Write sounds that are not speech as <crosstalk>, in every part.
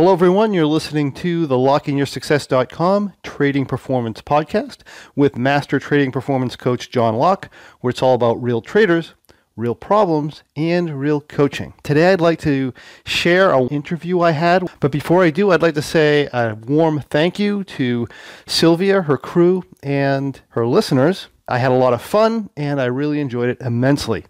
Hello, everyone. You're listening to the LockeInYourSuccess.com Trading Performance Podcast with Master Trading Performance Coach John Locke, where it's all about real traders, real problems, and real coaching. Today, I'd like to share an interview I had. But before I do, I'd like to say a warm thank you to Sylvia, her crew, and her listeners. I had a lot of fun, and I really enjoyed it immensely.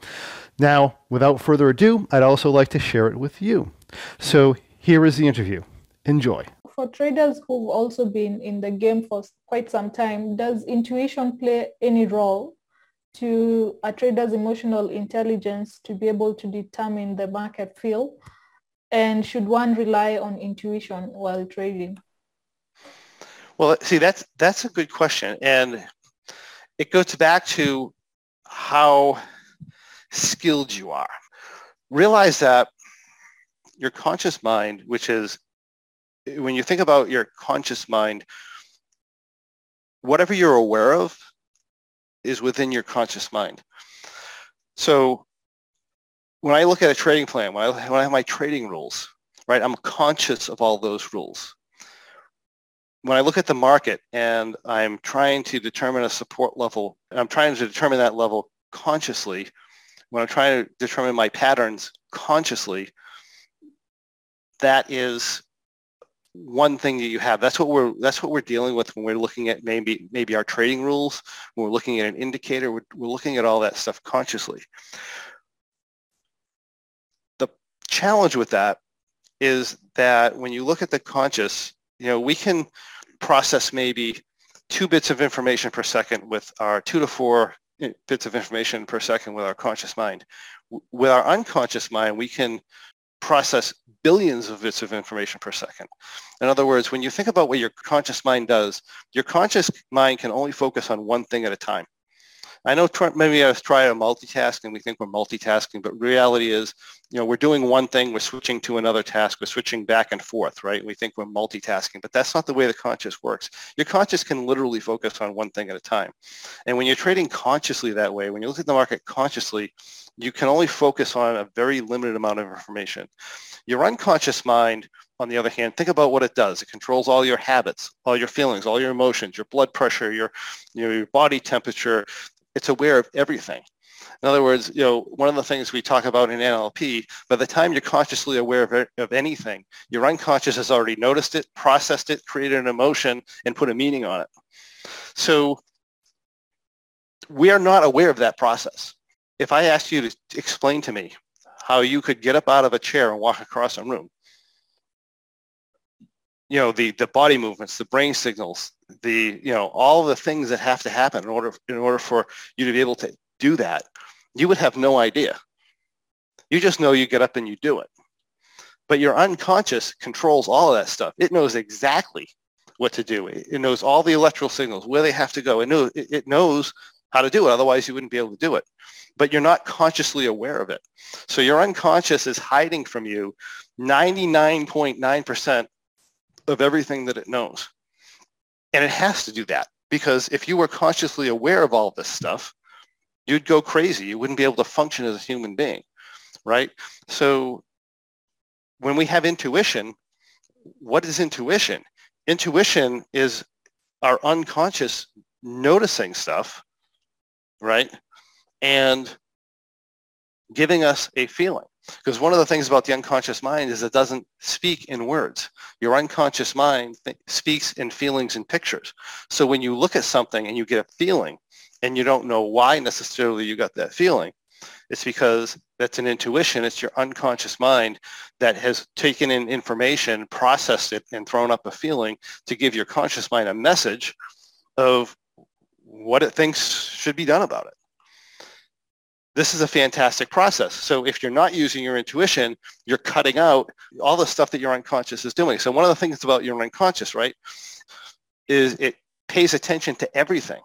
Now, without further ado, I'd also like to share it with you. So here is the interview. Enjoy. For traders who've also been in the game for quite some time, does intuition play any role to a trader's emotional intelligence to be able to determine the market feel? And should one rely on intuition while trading? Well, see, that's that's a good question, and it goes back to how skilled you are. Realize that your conscious mind, which is when you think about your conscious mind, whatever you're aware of is within your conscious mind. So when I look at a trading plan, when I, when I have my trading rules, right, I'm conscious of all those rules. When I look at the market and I'm trying to determine a support level, I'm trying to determine that level consciously, when I'm trying to determine my patterns consciously, that is one thing that you have. That's what we're that's what we're dealing with when we're looking at maybe maybe our trading rules. When we're looking at an indicator, we're, we're looking at all that stuff consciously. The challenge with that is that when you look at the conscious, you know, we can process maybe two bits of information per second with our two to four eh, bits of information per second with our conscious mind. With our unconscious mind, we can process billions of bits of information per second. In other words, when you think about what your conscious mind does, your conscious mind can only focus on one thing at a time. I know maybe I was trying to multitask and we think we're multitasking, but reality is, you know, we're doing one thing, we're switching to another task, we're switching back and forth, right? We think we're multitasking, but that's not the way the conscious works. Your conscious can literally focus on one thing at a time. And when you're trading consciously that way, when you look at the market consciously, you can only focus on a very limited amount of information. Your unconscious mind, on the other hand, think about what it does. It controls all your habits, all your feelings, all your emotions, your blood pressure, your, you know, your body temperature, it's aware of everything. In other words, you know, one of the things we talk about in NLP, by the time you're consciously aware of, of anything, your unconscious has already noticed it, processed it, created an emotion, and put a meaning on it. So we are not aware of that process. If I asked you to explain to me how you could get up out of a chair and walk across a room, you know, the, the body movements, the brain signals, the, you know, all the things that have to happen in order, in order for you to be able to do that, you would have no idea. You just know you get up and you do it. But your unconscious controls all of that stuff. It knows exactly what to do. It knows all the electrical signals, where they have to go. It knows, it knows how to do it. Otherwise, you wouldn't be able to do it. But you're not consciously aware of it. So your unconscious is hiding from you 99.9% of everything that it knows. And it has to do that because if you were consciously aware of all this stuff, you'd go crazy. You wouldn't be able to function as a human being, right? So when we have intuition, what is intuition? Intuition is our unconscious noticing stuff, right? And giving us a feeling. Because one of the things about the unconscious mind is it doesn't speak in words. Your unconscious mind th- speaks in feelings and pictures. So when you look at something and you get a feeling and you don't know why necessarily you got that feeling, it's because that's an intuition. It's your unconscious mind that has taken in information, processed it, and thrown up a feeling to give your conscious mind a message of what it thinks should be done about it this is a fantastic process. So if you're not using your intuition, you're cutting out all the stuff that your unconscious is doing. So one of the things about your unconscious, right, is it pays attention to everything.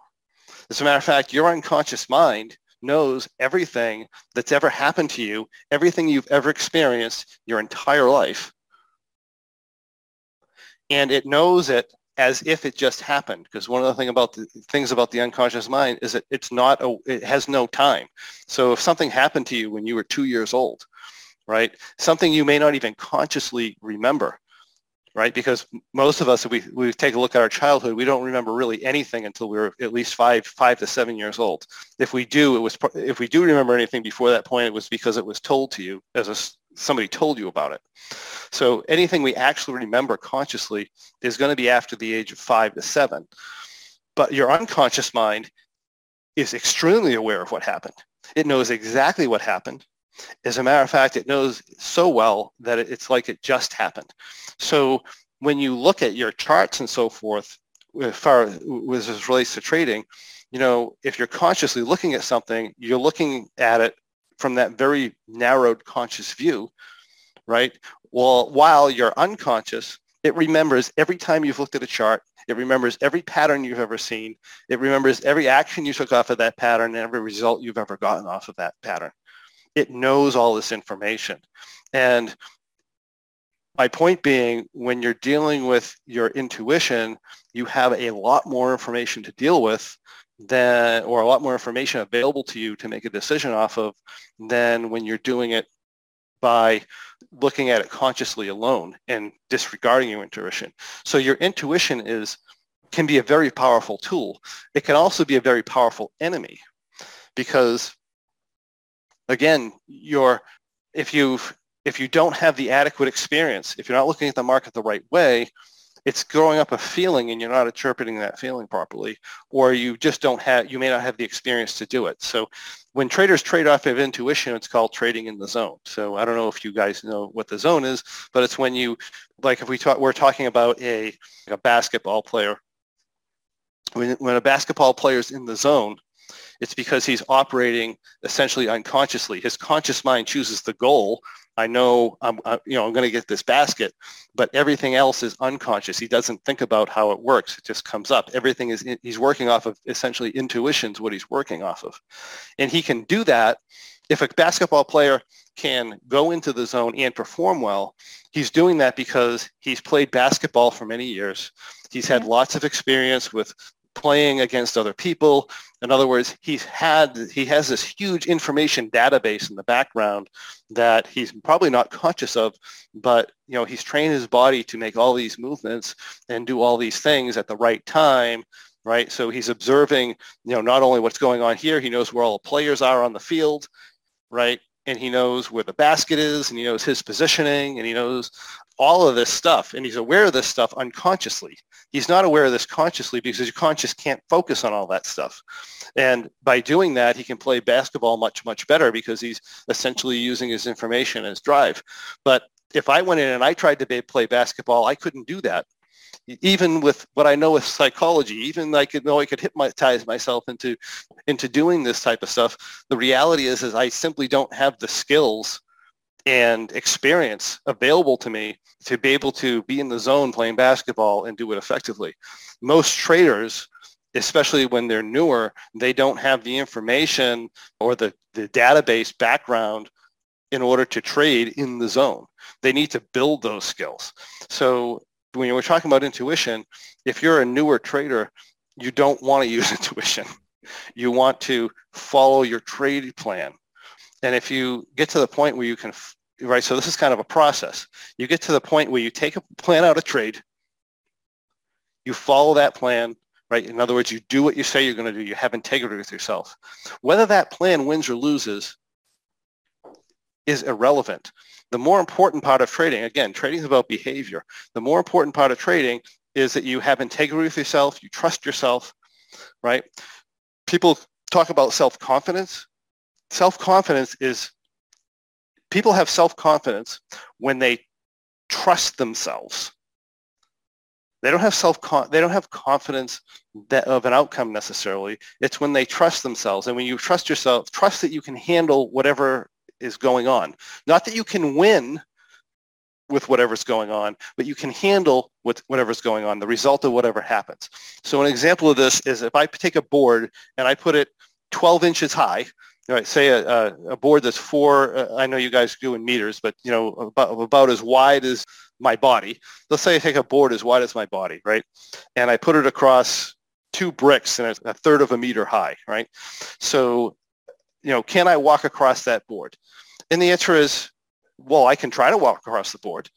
As a matter of fact, your unconscious mind knows everything that's ever happened to you, everything you've ever experienced your entire life. And it knows it as if it just happened because one of the thing about the things about the unconscious mind is that it's not a, it has no time so if something happened to you when you were two years old right something you may not even consciously remember right? Because most of us, if we, we take a look at our childhood, we don't remember really anything until we were at least five, five to seven years old. If we do, it was, if we do remember anything before that point, it was because it was told to you as a, somebody told you about it. So anything we actually remember consciously is going to be after the age of five to seven. But your unconscious mind is extremely aware of what happened. It knows exactly what happened. As a matter of fact, it knows so well that it's like it just happened. So when you look at your charts and so forth, as far as relates to trading, you know, if you're consciously looking at something, you're looking at it from that very narrowed conscious view, right? Well, while you're unconscious, it remembers every time you've looked at a chart, it remembers every pattern you've ever seen. It remembers every action you took off of that pattern and every result you've ever gotten off of that pattern it knows all this information. And my point being, when you're dealing with your intuition, you have a lot more information to deal with than, or a lot more information available to you to make a decision off of than when you're doing it by looking at it consciously alone and disregarding your intuition. So your intuition is can be a very powerful tool. It can also be a very powerful enemy because again, you're, if you if you don't have the adequate experience, if you're not looking at the market the right way, it's growing up a feeling and you're not interpreting that feeling properly, or you just don't have, you may not have the experience to do it. So when traders trade off of intuition, it's called trading in the zone. So I don't know if you guys know what the zone is, but it's when you, like if we talk, we're talking about a, a basketball player. When, when a basketball player is in the zone, it's because he's operating essentially unconsciously. His conscious mind chooses the goal. I know I'm, I, you know, I'm going to get this basket, but everything else is unconscious. He doesn't think about how it works. It just comes up. Everything is, he's working off of essentially intuitions, what he's working off of. And he can do that if a basketball player can go into the zone and perform well, he's doing that because he's played basketball for many years. He's had lots of experience with playing against other people. In other words, he's had he has this huge information database in the background that he's probably not conscious of, but you know he's trained his body to make all these movements and do all these things at the right time, right? So he's observing, you know, not only what's going on here, he knows where all the players are on the field, right? And he knows where the basket is, and he knows his positioning, and he knows all of this stuff, and he's aware of this stuff unconsciously. He's not aware of this consciously because your conscious can't focus on all that stuff. And by doing that, he can play basketball much, much better because he's essentially using his information as drive. But if I went in and I tried to play basketball, I couldn't do that. Even with what I know with psychology, even I could know I could hypnotize myself into into doing this type of stuff. The reality is, is I simply don't have the skills and experience available to me to be able to be in the zone playing basketball and do it effectively. Most traders, especially when they're newer, they don't have the information or the, the database background in order to trade in the zone. They need to build those skills. So when we're talking about intuition, if you're a newer trader, you don't want to <laughs> use intuition. You want to follow your trade plan. And if you get to the point where you can right? So this is kind of a process. You get to the point where you take a plan out of trade, you follow that plan, right? In other words, you do what you say you're going to do. You have integrity with yourself. Whether that plan wins or loses is irrelevant. The more important part of trading, again, trading is about behavior. The more important part of trading is that you have integrity with yourself, you trust yourself, right? People talk about self-confidence. Self-confidence is people have self-confidence when they trust themselves. They don't have self they don't have confidence that of an outcome necessarily. It's when they trust themselves. And when you trust yourself, trust that you can handle whatever is going on. Not that you can win with whatever's going on, but you can handle with whatever's going on, the result of whatever happens. So an example of this is if I take a board and I put it 12 inches high, right, say a, a, board that's four, uh, I know you guys do in meters, but you know, about, about as wide as my body. Let's say I take a board as wide as my body, right? And I put it across two bricks and a, a third of a meter high, right? So, you know, can I walk across that board? And the answer is, well, I can try to walk across the board.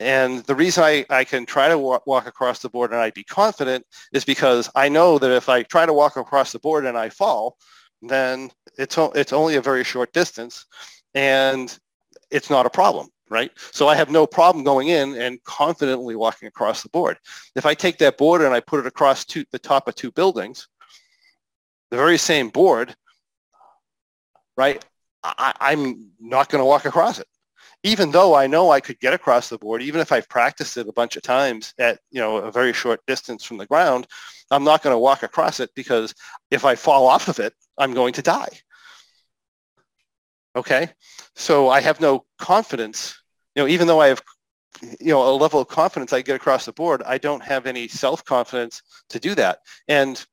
And the reason I, I can try to walk, walk across the board and I'd be confident is because I know that if I try to walk across the board and I fall, then it's, it's only a very short distance and it's not a problem, right? So I have no problem going in and confidently walking across the board. If I take that board and I put it across two, the top of two buildings, the very same board, right? I, I'm not going to walk across it even though I know I could get across the board, even if I've practiced it a bunch of times at you know a very short distance from the ground, I'm not going to walk across it because if I fall off of it, I'm going to die. Okay, so I have no confidence. You know, even though I have you know a level of confidence I get across the board, I don't have any self confidence to do that. And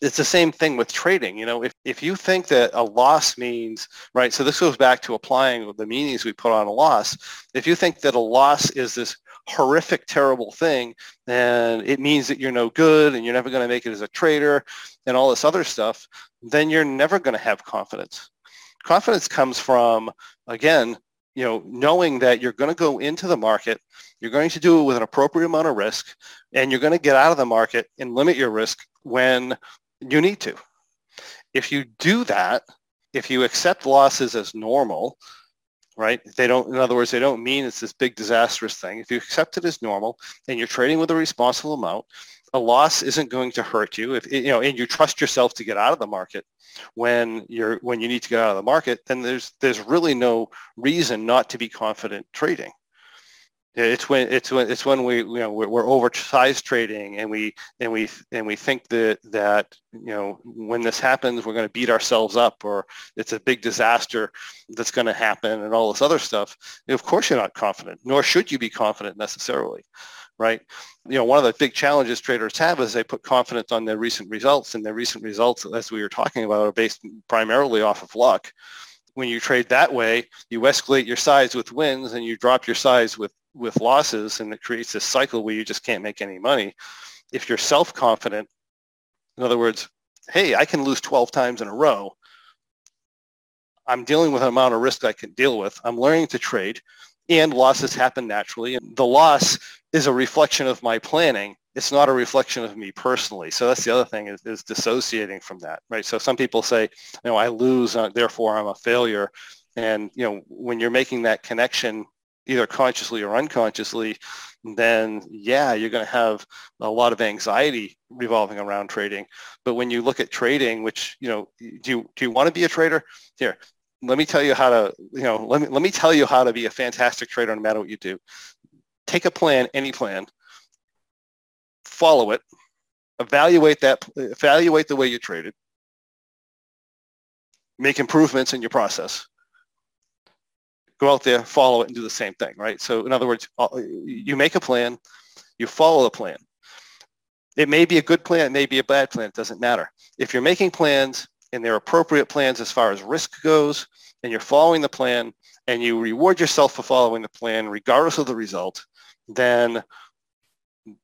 it's the same thing with trading. You know, if, if you think that a loss means, right, so this goes back to applying the meanings we put on a loss. If you think that a loss is this horrific, terrible thing, and it means that you're no good and you're never going to make it as a trader and all this other stuff, then you're never going to have confidence. Confidence comes from, again, you know, knowing that you're going to go into the market, you're going to do it with an appropriate amount of risk, and you're going to get out of the market and limit your risk when you need to. If you do that, if you accept losses as normal, right? They don't, in other words, they don't mean it's this big disastrous thing. If you accept it as normal and you're trading with a responsible amount, a loss isn't going to hurt you. If you know, and you trust yourself to get out of the market when you're when you need to get out of the market, then there's there's really no reason not to be confident trading. It's when it's when it's when we you know we're, we're oversized trading and we and we and we think that that you know when this happens we're going to beat ourselves up or it's a big disaster that's going to happen and all this other stuff. Of course you're not confident, nor should you be confident necessarily, right? You know one of the big challenges traders have is they put confidence on their recent results and their recent results, as we were talking about, are based primarily off of luck when you trade that way, you escalate your size with wins and you drop your size with with losses and it creates this cycle where you just can't make any money. If you're self-confident, in other words, hey, I can lose 12 times in a row. I'm dealing with an amount of risk I can deal with. I'm learning to trade and losses happen naturally. And the loss is a reflection of my planning. It's not a reflection of me personally. So that's the other thing is, is dissociating from that, right? So some people say, you know, I lose, uh, therefore I'm a failure. And, you know, when you're making that connection either consciously or unconsciously, then yeah, you're going to have a lot of anxiety revolving around trading. But when you look at trading, which, you know, do you, do you want to be a trader? Here, let me tell you how to, you know, let me, let me tell you how to be a fantastic trader no matter what you do. Take a plan, any plan, follow it, evaluate that, evaluate the way you traded, make improvements in your process, go out there, follow it, and do the same thing, right? So in other words, uh, you make a plan, you follow the plan. It may be a good plan, it may be a bad plan, it doesn't matter. If you're making plans and they're appropriate plans as far as risk goes, and you're following the plan, and you reward yourself for following the plan regardless of the result, then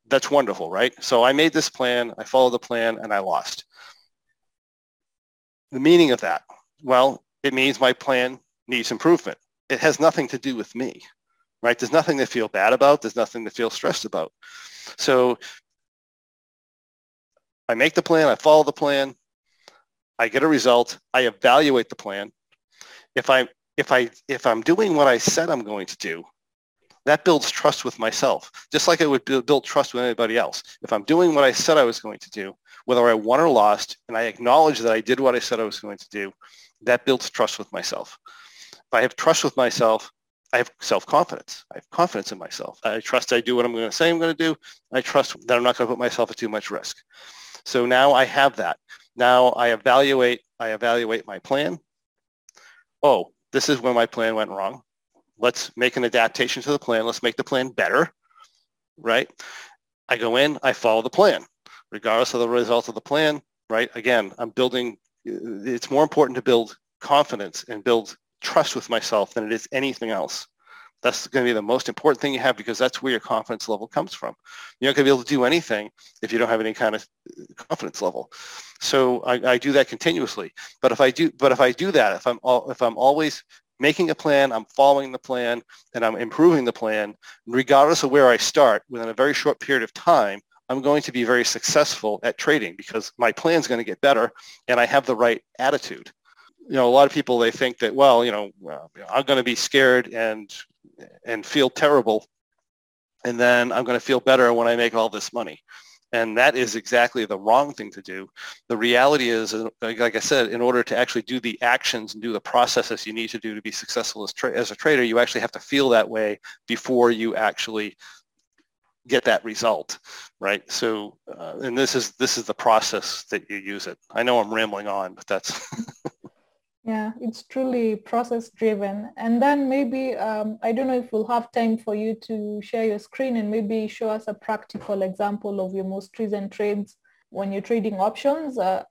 that's wonderful, right? So I made this plan, I followed the plan, and I lost. The meaning of that? Well, it means my plan needs improvement it has nothing to do with me, right? There's nothing to feel bad about. There's nothing to feel stressed about. So I make the plan, I follow the plan, I get a result, I evaluate the plan. If I if I if I'm doing what I said I'm going to do, that builds trust with myself, just like it would build trust with anybody else. If I'm doing what I said I was going to do, whether I won or lost, and I acknowledge that I did what I said I was going to do, that builds trust with myself. If I have trust with myself, I have self-confidence. I have confidence in myself. I trust I do what I'm going to say I'm going to do. I trust that I'm not going to put myself at too much risk. So now I have that. Now I evaluate, I evaluate my plan. Oh, this is where my plan went wrong. Let's make an adaptation to the plan. Let's make the plan better, right? I go in, I follow the plan, regardless of the results of the plan, right? Again, I'm building, it's more important to build confidence and build trust with myself than it is anything else. That's going to be the most important thing you have because that's where your confidence level comes from. You're not going to be able to do anything if you don't have any kind of uh, confidence level. So I, I do that continuously. But if I do, but if I do that, if I'm all, if I'm always making a plan, I'm following the plan, and I'm improving the plan, regardless of where I start, within a very short period of time, I'm going to be very successful at trading because my plan is going to get better and I have the right attitude. You know, a lot of people, they think that, well, you know, I'm going to be scared and, and feel terrible. And then I'm going to feel better when I make all this money. And that is exactly the wrong thing to do. The reality is, uh, like I said, in order to actually do the actions and do the processes you need to do to be successful as, tra- as a trader, you actually have to feel that way before you actually get that result, right? So, uh, and this is this is the process that you use it. I know I'm rambling on, but that's <laughs> Yeah, it's truly process driven. And then maybe, um, I don't know if we'll have time for you to share your screen and maybe show us a practical example of your most recent trades when you're trading options. Uh,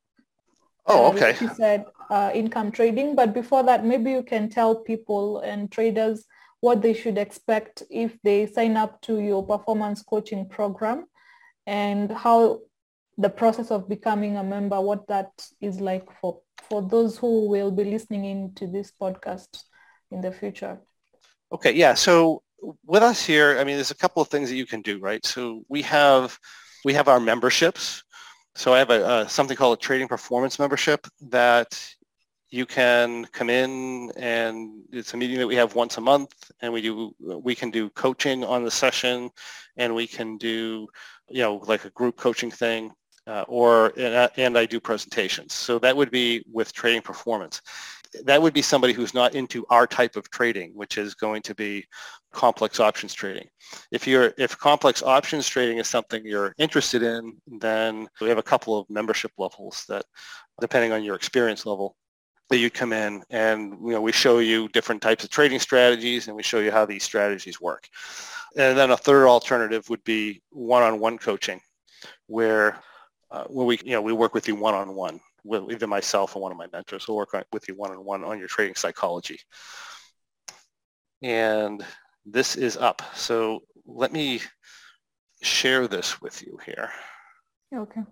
oh, uh, okay. You said, uh, income trading. But before that, maybe you can tell people and traders what they should expect if they sign up to your performance coaching program and how the process of becoming a member, what that is like for for those who will be listening in to this podcast in the future? Okay, yeah. So with us here, I mean, there's a couple of things that you can do, right? So we have we have our memberships. So I have a, something called a trading performance membership that you can come in and it's a meeting that we have once a month and we do we can do coaching on the session and we can do you know like a group coaching thing uh, or and I do presentations. So that would be with trading performance. That would be somebody who's not into our type of trading, which is going to be complex options trading. If you're if complex options trading is something you're interested in, then we have a couple of membership levels that, depending on your experience level, that you come in and you know we show you different types of trading strategies and we show you how these strategies work. And then a third alternative would be one-on-one coaching, where uh, where we, you know, we work with you one-on-one, with either myself or one of my mentors will work on, with you one-on-one on your trading psychology. And this is up. So let me share this with you here. Okay.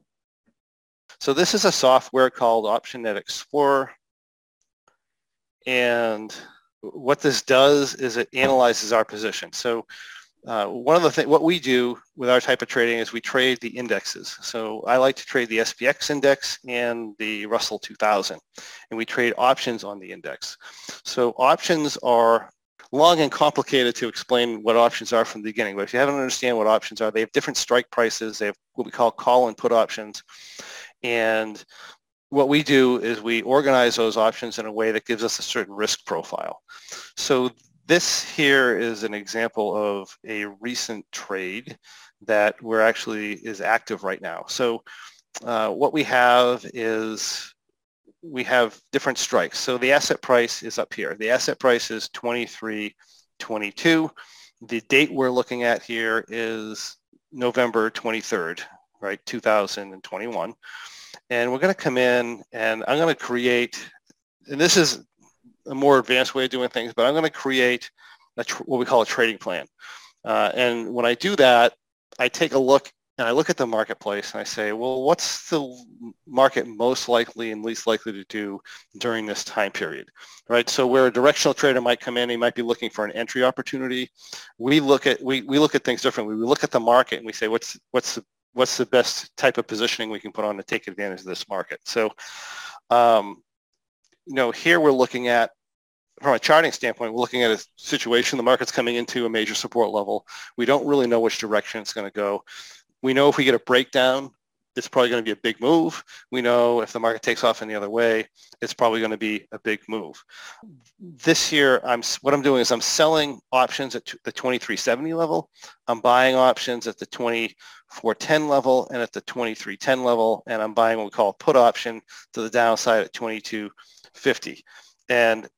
So this is a software called OptionNet Explorer. And what this does is it analyzes our position. So uh, one of the things, what we do with our type of trading is we trade the indexes. So I like to trade the SPX index and the Russell 2000, and we trade options on the index. So options are long and complicated to explain what options are from the beginning. But if you haven't understand what options are, they have different strike prices. They have what we call call and put options. And what we do is we organize those options in a way that gives us a certain risk profile. So this here is an example of a recent trade that we're actually is active right now. So uh, what we have is we have different strikes. So the asset price is up here. The asset price is 23.22. The date we're looking at here is November 23rd, right, 2021. And we're going to come in and I'm going to create, and this is a more advanced way of doing things, but I'm going to create tr- what we call a trading plan. Uh, and when I do that, I take a look and I look at the marketplace and I say, well, what's the market most likely and least likely to do during this time period, right? So where a directional trader might come in, he might be looking for an entry opportunity. We look at we, we look at things differently. We look at the market and we say, what's what's the what's the best type of positioning we can put on to take advantage of this market? So, um, you know, here we're looking at from a charting standpoint, we're looking at a situation, the market's coming into a major support level. We don't really know which direction it's going to go. We know if we get a breakdown, it's probably going to be a big move. We know if the market takes off the other way, it's probably going to be a big move. This year, I'm what I'm doing is I'm selling options at the 2370 level. I'm buying options at the 2410 level and at the 2310 level, and I'm buying what we call a put option to the downside at 2250. And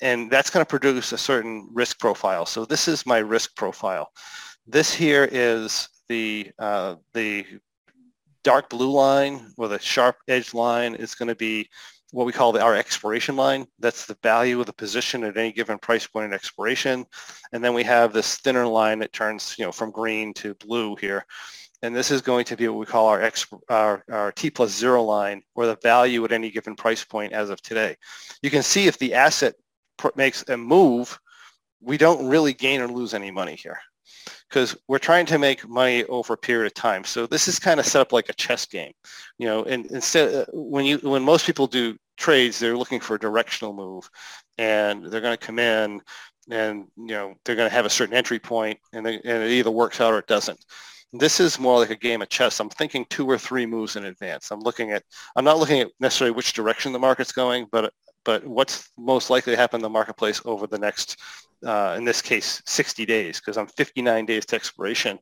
and that's going to produce a certain risk profile. So this is my risk profile. This here is the uh, the dark blue line or the sharp edge line is going to be what we call the, our expiration line. That's the value of the position at any given price point at expiration. And then we have this thinner line that turns, you know, from green to blue here. And this is going to be what we call our, our, our T plus zero line or the value at any given price point as of today. You can see if the asset makes a move, we don't really gain or lose any money here because we're trying to make money over a period of time. So this is kind of set up like a chess game, you know. And instead, uh, when you when most people do trades, they're looking for a directional move, and they're going to come in, and you know they're going to have a certain entry point, and, they, and it either works out or it doesn't. This is more like a game of chess. I'm thinking two or three moves in advance. I'm looking at. I'm not looking at necessarily which direction the market's going, but but what's most likely to happen in the marketplace over the next uh, in this case, 60 days because I'm 59 days to expiration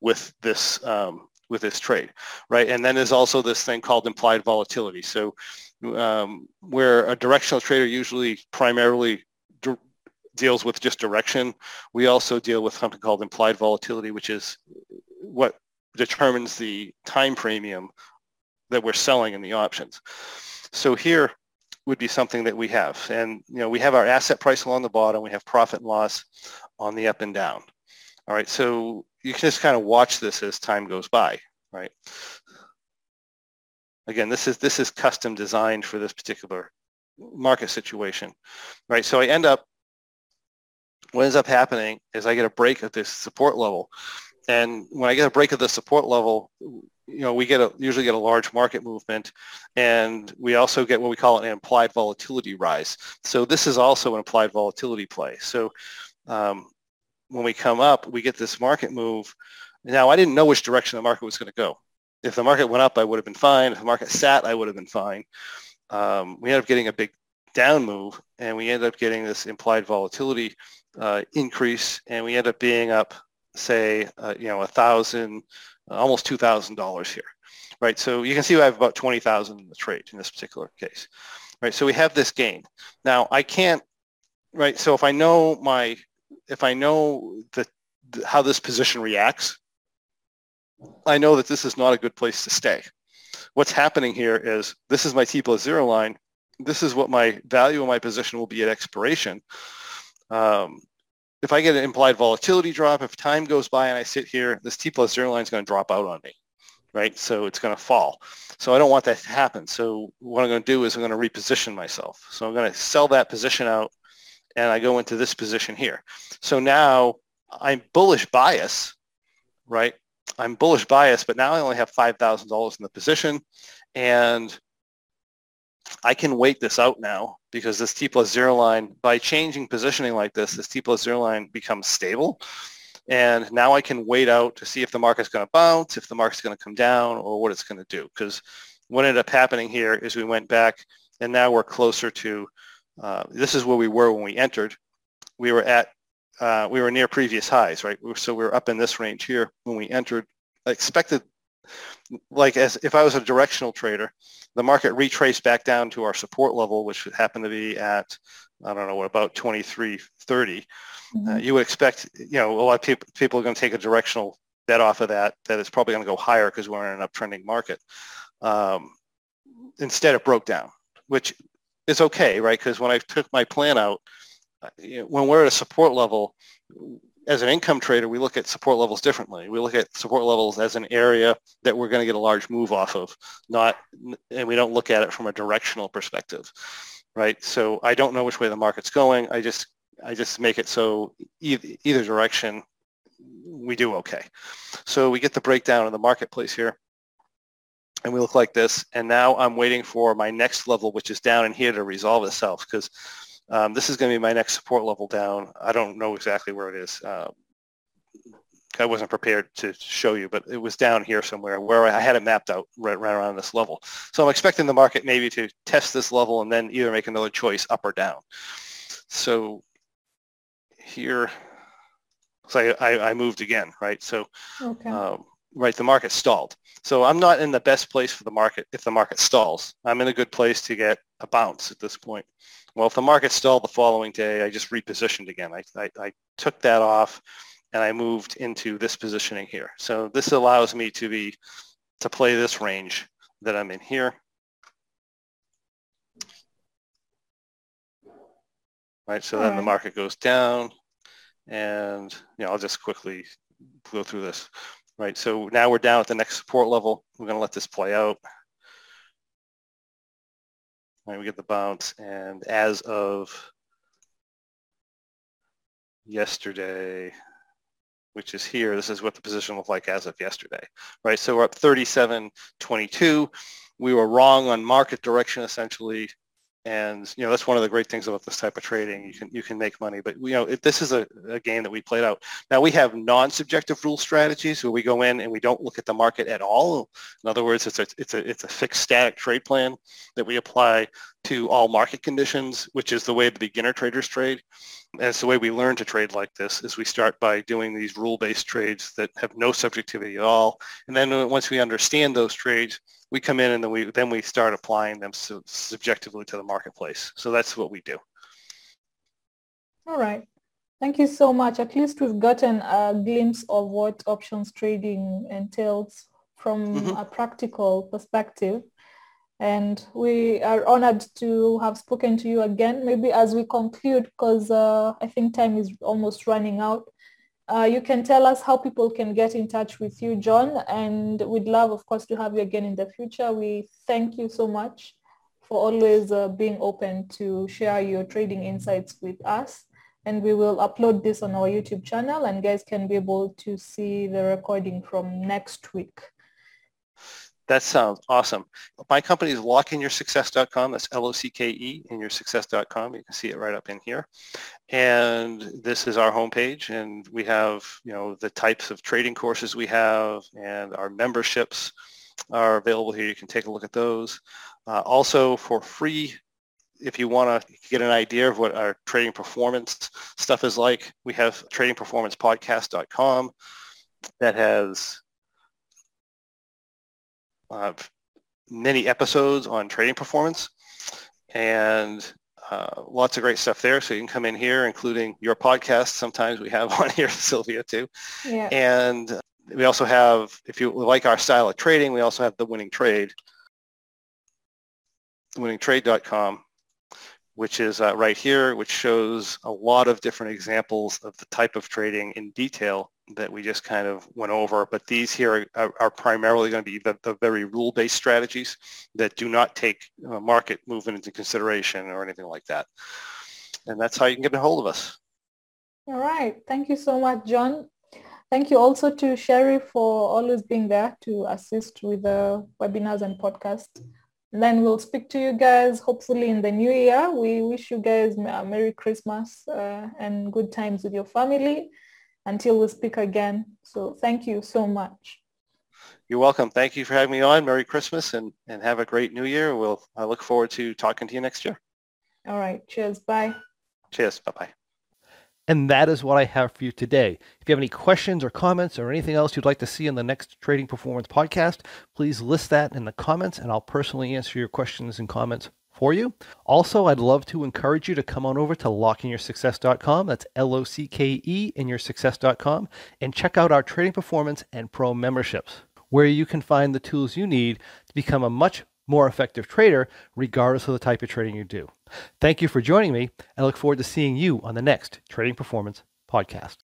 with this um, with this trade, right? And then there's also this thing called implied volatility. So um, where a directional trader usually primarily deals with just direction, we also deal with something called implied volatility, which is what determines the time premium that we're selling in the options. So here, would be something that we have. And, you know, we have our asset price along the bottom. We have profit and loss on the up and down. All right. So you can just kind of watch this as time goes by, right? Again, this is, this is custom designed for this particular market situation, right? So I end up, what ends up happening is I get a break at this support level. And when I get a break of the support level, you know, we get a, usually get a large market movement and we also get what we call an implied volatility rise. So this is also an implied volatility play. So um, when we come up, we get this market move. Now, I didn't know which direction the market was going to go. If the market went up, I would have been fine. If the market sat, I would have been fine. Um, we ended up getting a big down move and we ended up getting this implied volatility uh, increase and we end up being up, say, uh, you know, a thousand, almost $2,000 here, right? So you can see I have about 20,000 in the trade in this particular case, right? So we have this gain. Now I can't, right? So if I know my, if I know the, how this position reacts, I know that this is not a good place to stay. What's happening here is this is my T plus zero line. This is what my value of my position will be at expiration. Um, if I get an implied volatility drop, if time goes by and I sit here, this T plus zero line is going to drop out on me, right? So it's going to fall. So I don't want that to happen. So what I'm going to do is I'm going to reposition myself. So I'm going to sell that position out and I go into this position here. So now I'm bullish bias, right? I'm bullish bias, but now I only have $5,000 in the position and I can wait this out now because this T plus zero line, by changing positioning like this, this T plus zero line becomes stable. And now I can wait out to see if the market's going to bounce, if the market's going to come down, or what it's going to do. Because what ended up happening here is we went back, and now we're closer to, uh, this is where we were when we entered. We were at, uh, we were near previous highs, right? So we were up in this range here when we entered. I expected like as if I was a directional trader, the market retraced back down to our support level, which happened to be at, I don't know, what about 2330. Mm-hmm. Uh, you would expect, you know, a lot of people, people are going to take a directional bet off of that, that it's probably going to go higher because we're in an uptrending market. Um, instead, it broke down, which is okay, right? Because when I took my plan out, uh, you know, when we're at a support level, as an income trader, we look at support levels differently. We look at support levels as an area that we're going to get a large move off of, not, and we don't look at it from a directional perspective, right? So I don't know which way the market's going. I just, I just make it so either, either direction, we do okay. So we get the breakdown of the marketplace here and we look like this. And now I'm waiting for my next level, which is down in here to resolve itself because um, this is going to be my next support level down. I don't know exactly where it is. Uh, I wasn't prepared to show you, but it was down here somewhere where I had it mapped out right, right around this level. So I'm expecting the market maybe to test this level and then either make another choice up or down. So here, so I, I moved again, right? So okay. um, right, the market stalled. So I'm not in the best place for the market if the market stalls. I'm in a good place to get a bounce at this point. Well, if the market stalled the following day, I just repositioned again. I, I, I took that off and I moved into this positioning here. So this allows me to be to play this range that I'm in here. Right, so All then right. the market goes down and you know, I'll just quickly go through this. Right, so now we're down at the next support level. We're gonna let this play out. We get the bounce, and as of yesterday, which is here, this is what the position looked like as of yesterday, right? So we're up 37.22. We were wrong on market direction essentially and you know that's one of the great things about this type of trading. You can you can make money. But you know it, this is a, a, game that we played out now we have non-subjective rule strategies where we go in and we don't look at the market at all. In other words it's a it's a it's a fixed static trade plan that we apply to all market conditions which is the way the beginner traders trade. And it's the way we learn to trade like this is we start by doing these rule-based trades that have no subjectivity at all. And then uh, once we understand those trades we come in and then we then we start applying them su- subjectively to the marketplace. So that's what we do. All right. Thank you so much. At least we've gotten a glimpse of what options trading entails from mm-hmm. a practical perspective. And we are honored to have spoken to you again. Maybe as we conclude, because uh, I think time is almost running out, uh, you can tell us how people can get in touch with you, John, and we'd love, of course, to have you again in the future. We thank you so much for always uh, being open to share your trading insights with us. And we will upload this on our YouTube channel and guys can be able to see the recording from next week. That sounds awesome. My company is lockeinyoursuccess.com. That's L-O-C-K-E in yoursuccess.com. You can see it right up in here. And this is our homepage. And we have, you know, the types of trading courses we have and our memberships are available here. You can take a look at those. Uh, also for free, if you want to get an idea of what our trading performance stuff is like, we have tradingperformancepodcast.com that has uh, many episodes on trading performance and uh, lots of great stuff there. So you can come in here, including your podcast. Sometimes we have <laughs> on here, Sylvia, too. Yeah. And we also have, if you like our style of trading, we also have the winning trade, winningtrade.com, which is uh, right here, which shows a lot of different examples of the type of trading in detail that we just kind of went over, but these here are, are primarily going to be the, the very rule-based strategies that do not take uh, market movement into consideration or anything like that. And that's how you can get a hold of us. All right. Thank you so much, John. Thank you also to Sherry for always being there to assist with the webinars and podcasts. And then we'll speak to you guys hopefully in the new year. We wish you guys a Merry Christmas uh, and good times with your family until we speak again. So thank you so much. You're welcome. Thank you for having me on. Merry Christmas and, and have a great new year. We'll I look forward to talking to you next year. All right. Cheers. Bye. Cheers. Bye-bye. And that is what I have for you today. If you have any questions or comments or anything else you'd like to see in the next Trading Performance podcast, please list that in the comments and I'll personally answer your questions and comments for you. Also, I'd love to encourage you to come on over to lockeinyoursuccess.com. That's L-O-C-K-E in yoursuccess.com and check out our trading performance and pro memberships, where you can find the tools you need to become a much more effective trader, regardless of the type of trading you do. Thank you for joining me. I look forward to seeing you on the next Trading Performance podcast.